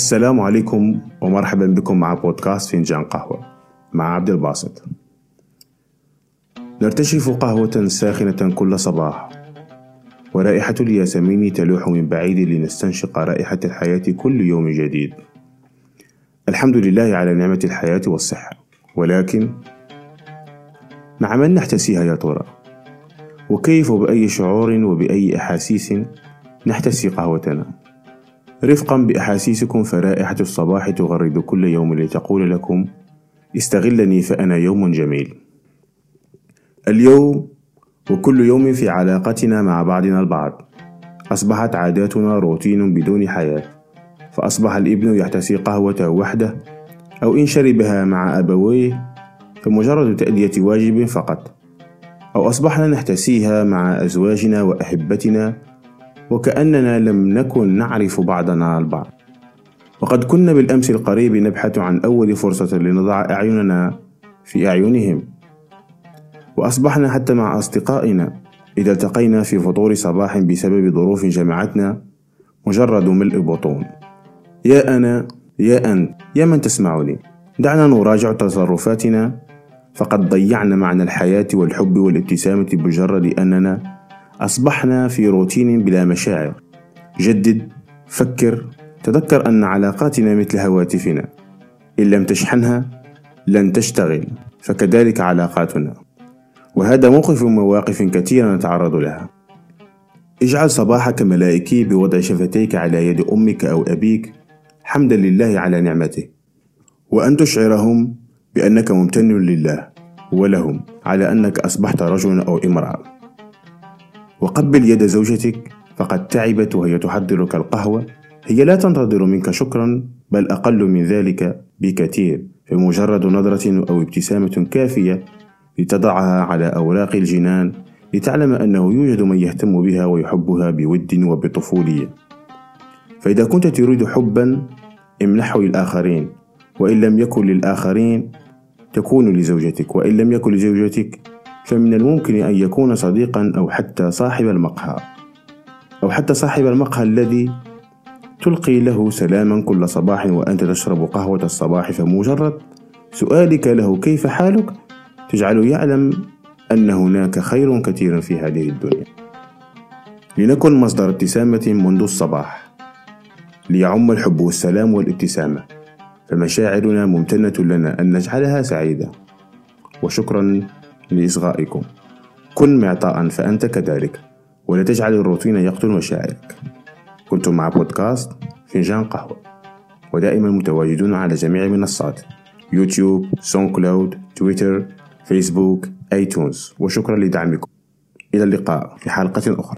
السلام عليكم ومرحبا بكم مع بودكاست فنجان قهوة مع عبد الباسط. نرتشف قهوة ساخنة كل صباح ورائحة الياسمين تلوح من بعيد لنستنشق رائحة الحياة كل يوم جديد. الحمد لله على نعمة الحياة والصحة ولكن مع من نحتسيها يا ترى؟ وكيف وبأي شعور وبأي أحاسيس نحتسي قهوتنا؟ رفقا بأحاسيسكم فرائحة الصباح تغرد كل يوم لتقول لكم استغلني فأنا يوم جميل. اليوم وكل يوم في علاقتنا مع بعضنا البعض. أصبحت عاداتنا روتين بدون حياة فأصبح الابن يحتسي قهوته وحده أو إن شربها مع أبويه فمجرد تأدية واجب فقط أو أصبحنا نحتسيها مع أزواجنا وأحبتنا وكأننا لم نكن نعرف بعضنا البعض. وقد كنا بالأمس القريب نبحث عن أول فرصة لنضع أعيننا في أعينهم. وأصبحنا حتى مع أصدقائنا إذا التقينا في فطور صباح بسبب ظروف جمعتنا مجرد ملء بطون. يا أنا يا أنت يا من تسمعني. دعنا نراجع تصرفاتنا. فقد ضيعنا معنى الحياة والحب والابتسامة بمجرد أننا أصبحنا في روتين بلا مشاعر. جدد فكر تذكر أن علاقاتنا مثل هواتفنا. إن لم تشحنها لن تشتغل. فكذلك علاقاتنا. وهذا موقف من مواقف كثيرة نتعرض لها. اجعل صباحك ملائكي بوضع شفتيك على يد أمك أو أبيك. حمدا لله على نعمته. وأن تشعرهم بأنك ممتن لله ولهم على أنك أصبحت رجلا أو امرأة. وقبل يد زوجتك فقد تعبت وهي تحضرك القهوة. هي لا تنتظر منك شكرا بل أقل من ذلك بكثير. فمجرد نظرة أو ابتسامة كافية لتضعها على أوراق الجنان لتعلم أنه يوجد من يهتم بها ويحبها بود وبطفولية. فإذا كنت تريد حبا امنحه للآخرين. وإن لم يكن للآخرين تكون لزوجتك. وإن لم يكن لزوجتك فمن الممكن أن يكون صديقا أو حتى صاحب المقهى أو حتى صاحب المقهى الذي تلقي له سلاما كل صباح وأنت تشرب قهوة الصباح فمجرد سؤالك له كيف حالك؟ تجعله يعلم أن هناك خير كثير في هذه الدنيا. لنكن مصدر ابتسامة منذ الصباح. ليعم الحب والسلام والابتسامة. فمشاعرنا ممتنة لنا أن نجعلها سعيدة. وشكرا لإصغائكم. كن معطاء فأنت كذلك ولا تجعل الروتين يقتل مشاعرك. كنتم مع بودكاست فنجان قهوة ودائما متواجدون على جميع المنصات يوتيوب ساوند كلاود تويتر فيسبوك آيتونز. وشكرا لدعمكم. إلى اللقاء في حلقة أخرى.